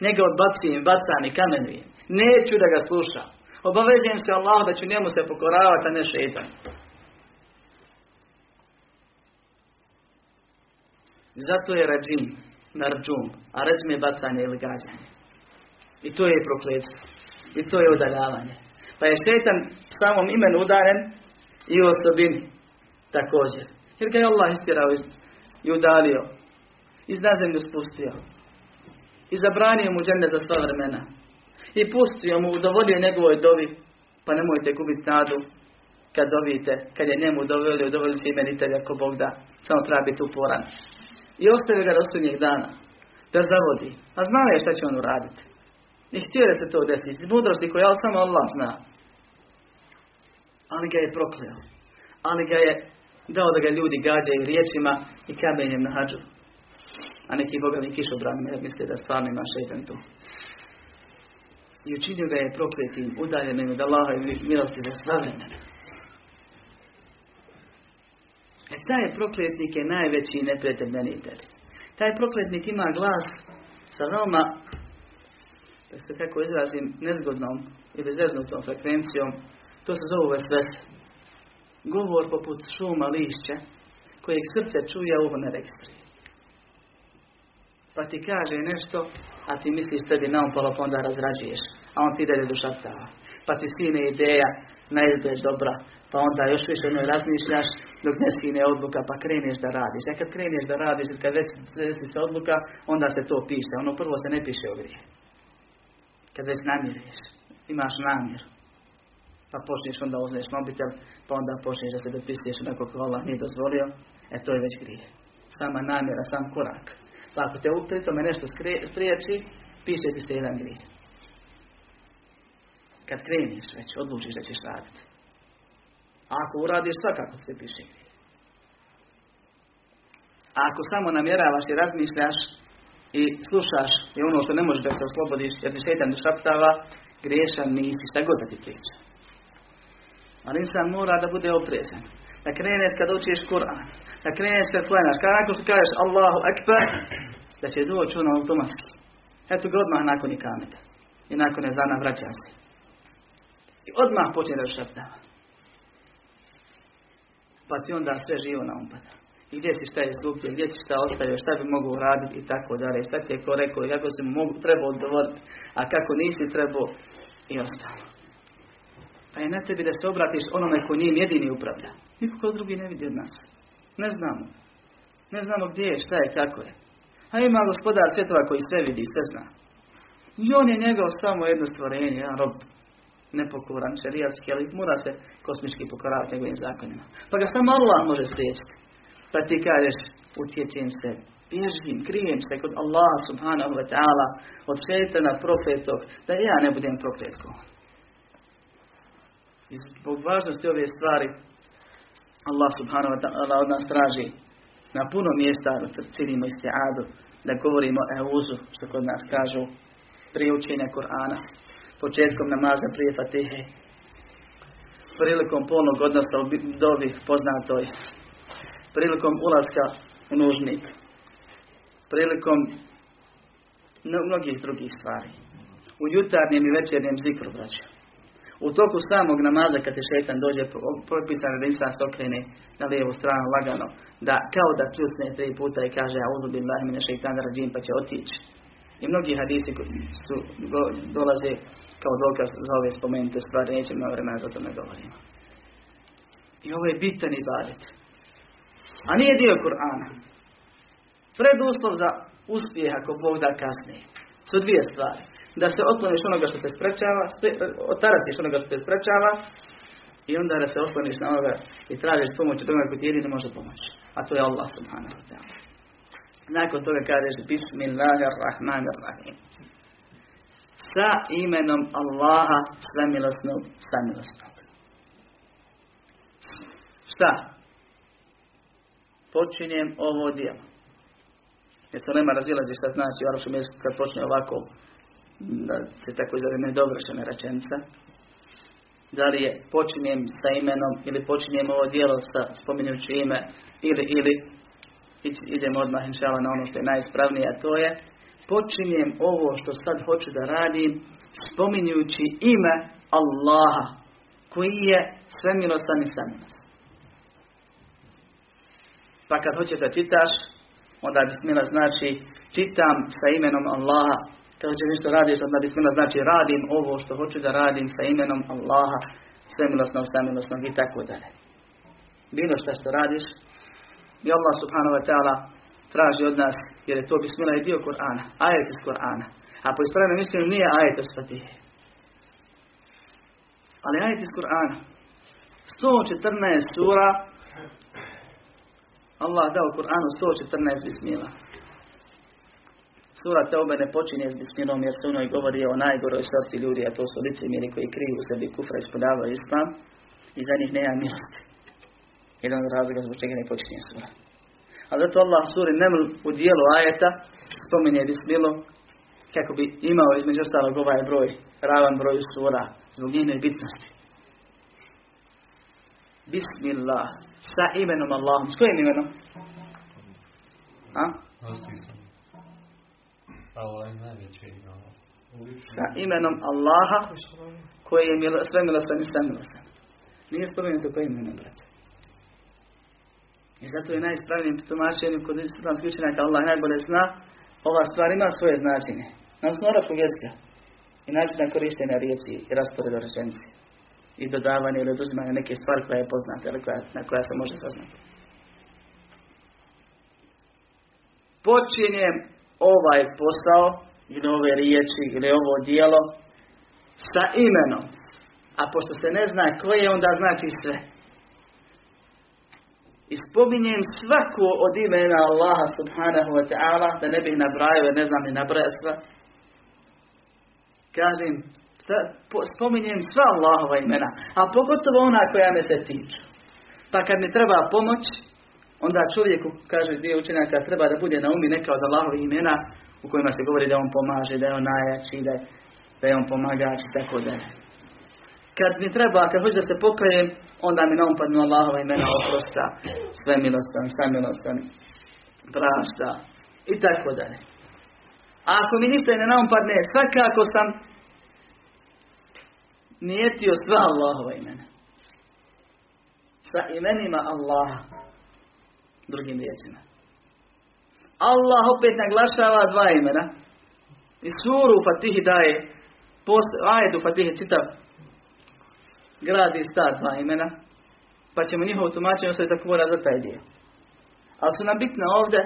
Njega odbacujem, bacam i kamenujem. Neću da ga slušam. Obavezujem se Allah da ću njemu se pokoravati, a ne šeitan. Zato je rađim, narđum, a rađim je bacanje ili gađanje. I to je prokletstvo. I to je udaljavanje. Pa je šetan samom imenu udaren i u osobini također. Jer ga je Allah istirao i udalio. Iz nazemlju spustio. I zabranio mu žene za sva vremena. I pustio mu, udovolio njegovoj dovi. Pa nemojte gubiti nadu kad dovite, kad je njemu dovolio, udovoljit će imenitelja ako Bog da. Samo treba biti uporan. I ostavi ga do sudnjeg dana. Da zavodi. A znao je šta će on uraditi. I htio je se to desiti. Mudrosti koja samo Allah zna. Ali ga je prokleo. Ali ga je dao da ga ljudi gađaju riječima i kamenjem na hađu. A neki bogavi kišobranom jer misle da stvarno ima šeitan tu. I učinio ga je prokletim, udaljenim od Allaha i milosti za sva. E taj prokletnik je najveći tebi. Taj prokletnik ima glas sa veoma, da se kako izrazim, nezgodnom ili zeznutom frekvencijom. To se zove vesvese. Govor poput šuma lišća, kojeg srce čuje, a uvo ne registruje. Pa ti kaže nešto, a ti misliš tebi naopalo pa onda razrađuješ, a on ti dalje dušaptava. Pa ti skine ideja na izgled dobra, pa onda još više njoj razmišljaš dok ne skine odluka, pa kreneš da radiš. A kad kreneš da radiš, kad već se odluka, onda se to piše. Ono prvo se ne piše u grije. Kad već namireš, imaš namjer, pa počneš onda uzmeš mobitel, pa onda počneš da se dopisuješ onako kako Allah nije dozvolio, e to je već grije. Sama namjera, sam korak. Pa ako te pri tome nešto spriječi, piše ti se jedan grije. Kad kreniš već, odlučiš da ćeš raditi. A ako uradiš, svakako se piše. A ako samo namjeravaš i razmišljaš i slušaš i ono što ne možeš da se oslobodiš jer ti šetan šaptava, griješan nisi, šta god da ti priča. Ali insan mora da bude oprezan. Da kreneš kad učiš Kur'an. Da kreneš kad klanjaš. Kad nakon što kažeš Allahu Akbar, da će doći ono automatski. Eto ga odmah nakon i kameta. I nakon je zana vraća se. I odmah počne da šaptava. Pa ti onda sve živo na umpada. I gdje si šta izgubio, gdje si šta ostavio, šta bi mogu raditi i tako dalje. Šta ti je ko rekao i kako mu mogu, trebao odgovoriti, a kako nisi trebao i ostalo. Pa je na tebi da se obratiš onome ko njim jedini upravlja. Niko ko drugi ne vidi od nas. Ne znamo. Ne znamo gdje je, šta je, kako je. A ima gospodar svjetova koji sve vidi, sve zna. I on je njegov samo jedno stvorenje, jedan rob nepokoran, šerijatski, ali mora se kosmički pokoravati njegovim zakonima. Pa ga samo Allah može spriječiti. Pa ti kažeš, utječem se, bježim, krijem se kod Allaha subhanahu wa ta'ala, od šetana profetog, da ja ne budem profetkom. I zbog važnosti ove stvari, Allah subhanahu wa ta'ala od nas traži na puno mjesta da činimo istiadu, da govorimo euzu, što kod nas kažu, prije učenja Kur'ana, početkom namaza prije Fatihe, prilikom polnog odnosa u dobi poznatoj, prilikom ulaska u nužnik, prilikom mnogih drugih stvari. U jutarnjem i večernjem zikru, braću. U toku samog namaza kad je šetan dođe, propisano da insan se na lijevu stranu lagano, da kao da pljusne tri puta i kaže a uzu bin lahmine šeitan rađim pa će otići. I mnogi hadisi su, dolaze kao dokaz za ove spomenute stvari, nećemo na vremena da o tome govorimo. I ovo je bitan ibadet. A nije dio Kur'ana. Preduslov za uspjeh ako Bog da kasnije. Su dvije stvari. Da se otkloniš onoga što te sprečava, otaratiš onoga što te sprečava i onda da se osloniš na onoga i tražiš pomoć od onoga koji ti može pomoći. A to je Allah subhanahu wa ta'ala. Nakon toga kažeš Bismillahirrahmanirrahim. Sa imenom Allaha svemilosnog, samilosnog. Šta? Počinjem ovo djelo. Jer se nema razilazi šta znači u arapskom jeziku kad počne ovako da se tako zove nedovršena rečenica. Da li je počinjem sa imenom ili počinjem ovo djelo sa spominjući ime ili ili idemo odmah inšala na ono što je najispravnije, a to je počinjem ovo što sad hoću da radim spominjući ime Allaha koji je svemilostan i samilostan. Pa kad hoćeš da čitaš, onda bismila znači čitam sa imenom Allaha. Kad hoćeš nešto radiš, onda bismila znači radim ovo što hoću da radim sa imenom Allaha, svemilosnog, samilosnog i tako dalje. Bilo što što radiš, i Allah subhanahu wa ta'ala traži od nas, jer je to bismila i dio Kur'ana, ajet iz Kur'ana. A po ispravnom mišljenju nije ajet iz Fatihe. Ali ajet iz Kur'ana. 114 sura Allah dao Kur'anu 114 bismila. Sura Teube ne počinje s bismilom jer se u njoj govori o najgoroj sorti ljudi, a to su licemiri koji kriju u sebi kufra i spodavaju islam i za njih nema milosti. Jedan od razloga zbog čega ne počinje sura. A zato Allah suri Neml u dijelu ajeta spominje bismilu kako bi imao između ostalog ovaj broj, ravan broj sura, zbog njene bitnosti. Bismillah. Sa imenom Allahom. S kojim imenom? A? Sa imenom Allaha koji je sve milostan i sam milostan. Nije spomenuto kojim imenom, brate. I zato je najispravnijim tumačenjem kod islamskih učenjaka Allah najbolje zna, ova stvar ima svoje značenje. Na osnovu arapskog jezika i načina korištenja riječi i rasporeda rečenice i dodavanje ili oduzimanje neke stvari koja je poznata ili koja, na koja se može saznati. Počinjem ovaj posao ili ove riječi ili ovo dijelo sa imenom. A pošto se ne zna koje, onda znači sve. I spominjem svako od imena Allaha subhanahu wa ta'ala, da ne bih nabrajao, ne znam ni nabraja sve. Kažem, spominjem sva Allahova imena, a pogotovo ona koja me se tiču. Pa kad mi treba pomoć, onda čovjeku, kaže dio učenjaka, treba da bude na umi neka od Allahovih imena u kojima se govori da on pomaže, da je on najjači, da da je on pomagač i tako dalje. Kad mi treba, kad hoću da se pokajem, onda mi na umpadnu Allahova imena oprosta, sve milostan, sve milostan, prašta i tako dalje. A ako mi ništa ne naumpadne, svakako sam nijetio sva Allahova imena. Sa imenima Allaha. Drugim riječima. Allah opet naglašava dva imena. I suru Fatihi daje, post, ajedu Fatihi čitav gradi sta dva imena, pa ćemo njihovo tumačenje ostaviti tako mora za taj dio. Ali su nam bitne ovdje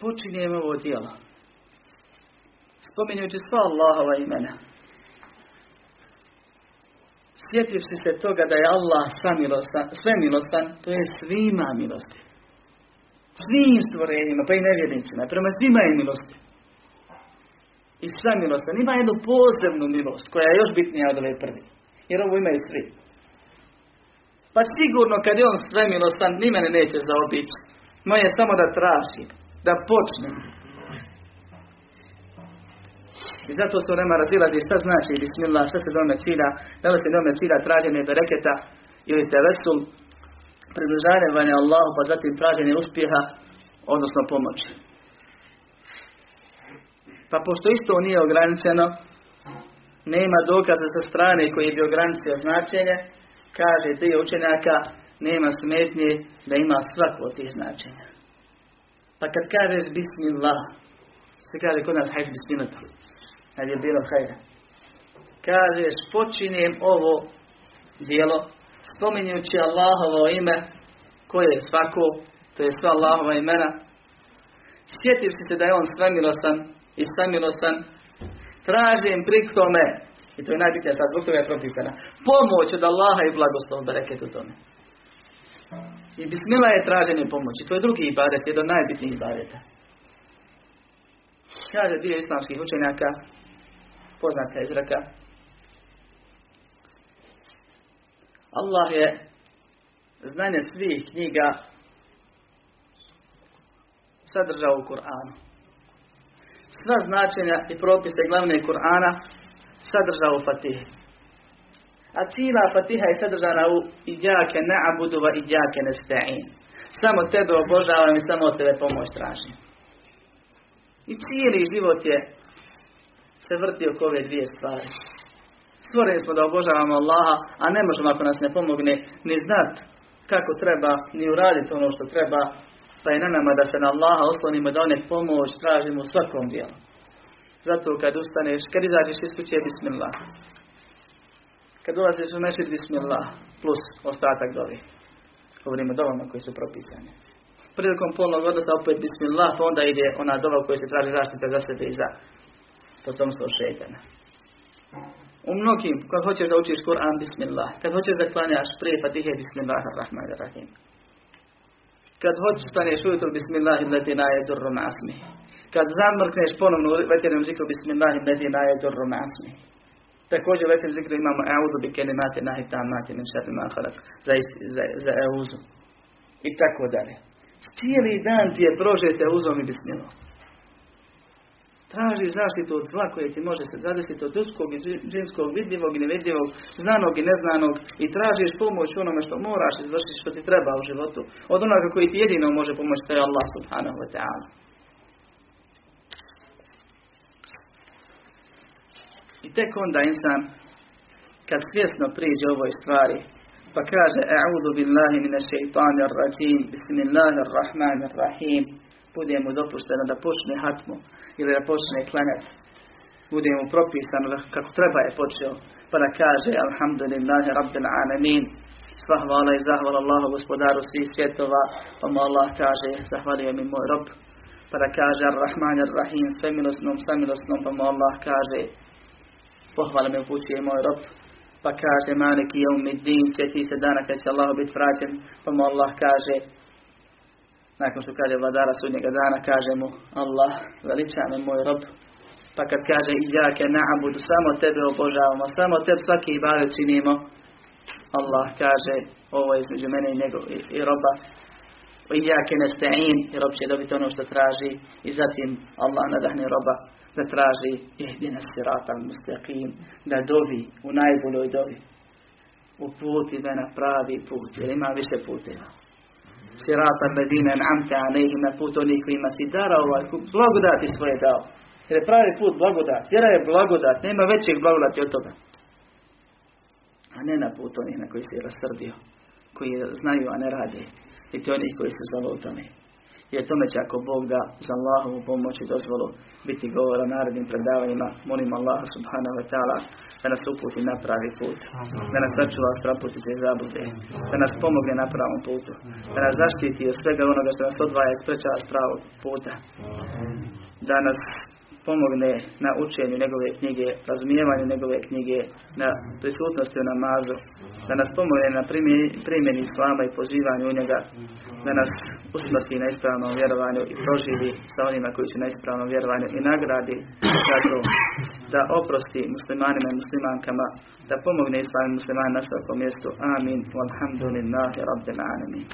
počinjemo ovo djelo. Spominjujući sva Allahova imena. Sjetivši se toga da je Allah milostan, sve milostan, to je svima milosti. Svim stvorenjima, pa i nevjernicima, prema svima je milosti. I sve milostan. Ima jednu posebnu milost, koja je još bitnija od ove prvi. Jer ovo imaju svi. Pa sigurno kad je on sve milostan, ni mene neće zaobići. Moje je samo da traži, da počne. I zato su nema razilazi šta znači bismillah, šta se dome cilja, da li se dome cilja traženje bereketa ili tevesul, približavanje Allahu, pa zatim traženje uspjeha, odnosno pomoći. Pa pošto isto nije ograničeno, nema dokaza sa strane koji bi ograničio značenje, kaže dio učenjaka, nema smetnje da ima svako od tih značenja. Pa kad kažeš bismillah, se kaže kod nas hajz bismillah, kad je bilo hajda. Kažeš počinjem ovo dijelo spominjući Allahovo ime koje je svako, to je sva Allahova imena, sjetivši se da je on svemilostan i svemilosan, tražim pri tome, i to je najbitnije sad, zbog toga je propisana, pomoć od Allaha i blagoslov bereket u tome. I bismila je traženje pomoći. To je drugi ibadet, jedan od najbitnijih ibadeta. Kaže dio islamskih učenjaka, poznata izraka, Allah je znanje svih knjiga sadržao u Kur'anu. Sva značenja i propise glavne Kur'ana sadržao u Fatihi. A cijela Fatiha je sadržana u Ijake na'budu wa Ijake nesta'in. Samo tebe obožavam i samo tebe pomoć tražim. I cijeli život je se vrti oko ove dvije stvari. Stvoreni smo da obožavamo Allaha, a ne možemo ako nas ne pomogne ni znat kako treba, ni uraditi ono što treba, pa je na nama da se na Allaha oslonimo da one pomoć tražimo u svakom dijelu. Zato kad ustaneš, kad izađeš iz kuće, bismillah. Kad dolaziš u mešid, bismillah, plus ostatak dovi. Govorimo dovama koji su propisani. Prilikom polnog odnosa opet bismillah, pa onda ide ona dova u kojoj se traži zaštita za sebe i za potomstvo šeitana. U mnogim, kad hoćeš da učiš Kur'an, bismillah. Kad hoćeš da klanjaš prije fatihe, bismillah ar-Rahman ar-Rahim. Kad hoćeš staneš ujutro, bismillah leti naje durru masmi. Kad zamrkneš ponovno u večernjem zikru, bismillah leti naje durru masmi. Također u večernjem zikru imamo audu bi kelimate nahi tamati min šarri ma. Za, za, za euzu. I tako dalje. Cijeli dan ti je prožete uzom i bismillah. Traži zaštitu od zla koje ti može se zadesiti od uskog i džinskog, vidljivog i nevidljivog, znanog i neznanog i tražiš pomoć onome što moraš izvršiti što ti treba u životu. Od onoga koji ti jedino može pomoći, to je Allah subhanahu wa ta'ala. I tek onda insan, kad svjesno priđe ovoj stvari, pa kaže A'udhu billahi mine shaitanir rajim, bismillahirrahmanirrahim, bude mu dopušteno da počne hatmu ili da počne klanjati. Bude mu propisano kako treba je počeo, pa da kaže Alhamdulillahi Rabbil Alamin, sva hvala i zahvala Allahu gospodaru svih svjetova, pa mu Allah kaže, zahvalio mi moj rob, pa da kaže Ar-Rahman Ar-Rahim, sve milosnom, pa mu Allah kaže, pohvala me upućuje moj rob, pa kaže Maliki Jaumiddin, sjeti se dana kad će Allah biti vraćen, pa mu Allah kaže, nakon što kaže vladara sudnjega dana, kaže mu Allah, veliča me moj rob. Pa kad kaže iljake na'budu, samo tebe obožavamo, samo tebe svaki ibadet činimo, Allah kaže, ovo je između mene i, njegov, i, i roba. Iljake nesta'in, i rob će dobiti ono što traži. I zatim Allah nadahne roba da traži ihdina sirata mustaqim, da dovi u najboljoj dovi. Uputi me na pravi put, jer ima više puteva sirata medine amte alejhima put onih kojima si darao ovaj blagodati svoje dao. Jer je pravi put blagodat. Vjera je blagodat. Nema većeg blagodati od toga. A ne na put onih na koji si rasrdio. Koji znaju, a ne rade. I ti onih koji su zalo u tome. je tome će ako Bog da za Allahovu pomoć i dozvolu biti govora narednim predavanjima. Molim Allaha subhanahu wa ta'ala da nas uputi na pravi put, da nas sačuva straputice i zabude, da nas pomogne na pravom putu, da nas zaštiti od svega onoga što nas odvaja i sprečava s pravog puta, da nas pomogne na učenju njegove knjige, razumijevanju njegove knjige, na prisutnosti u namazu, da nas pomogne na primjeni islama i pozivanju u njega, da nas usmrti na ispravnom vjerovanju i proživi sa onima koji su na ispravnom vjerovanju i nagradi za to da oprosti muslimanima i muslimankama, da pomogne islam i musliman na svakom mjestu. Amin. Walhamdulillahi rabbil alamin.